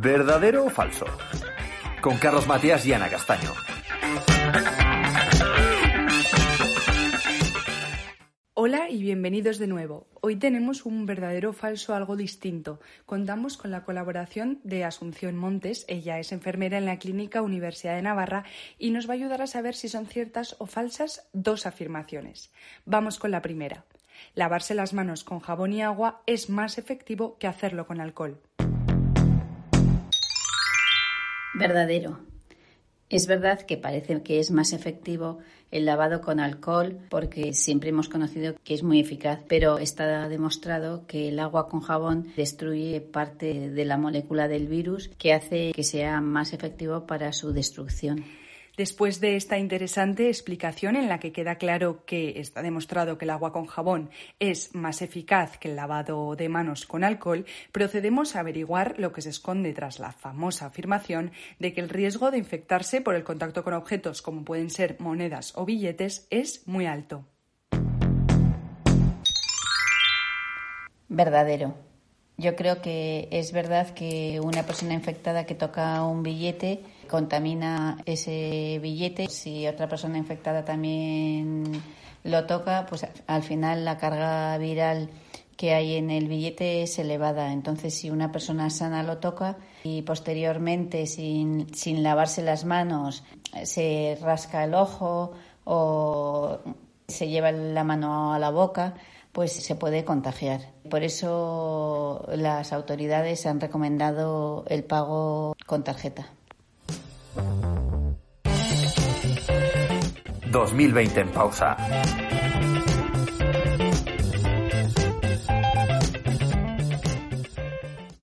¿Verdadero o falso? Con Carlos Matías y Ana Castaño. Hola y bienvenidos de nuevo. Hoy tenemos un verdadero falso algo distinto. Contamos con la colaboración de Asunción Montes. Ella es enfermera en la Clínica Universidad de Navarra y nos va a ayudar a saber si son ciertas o falsas dos afirmaciones. Vamos con la primera. Lavarse las manos con jabón y agua es más efectivo que hacerlo con alcohol. Verdadero. Es verdad que parece que es más efectivo el lavado con alcohol porque siempre hemos conocido que es muy eficaz, pero está demostrado que el agua con jabón destruye parte de la molécula del virus que hace que sea más efectivo para su destrucción. Después de esta interesante explicación en la que queda claro que está demostrado que el agua con jabón es más eficaz que el lavado de manos con alcohol, procedemos a averiguar lo que se esconde tras la famosa afirmación de que el riesgo de infectarse por el contacto con objetos como pueden ser monedas o billetes es muy alto. Verdadero. Yo creo que es verdad que una persona infectada que toca un billete contamina ese billete. Si otra persona infectada también lo toca, pues al final la carga viral que hay en el billete es elevada. Entonces, si una persona sana lo toca y posteriormente, sin, sin lavarse las manos, se rasca el ojo o se lleva la mano a la boca, pues se puede contagiar. Por eso las autoridades han recomendado el pago con tarjeta. 2020 en pausa.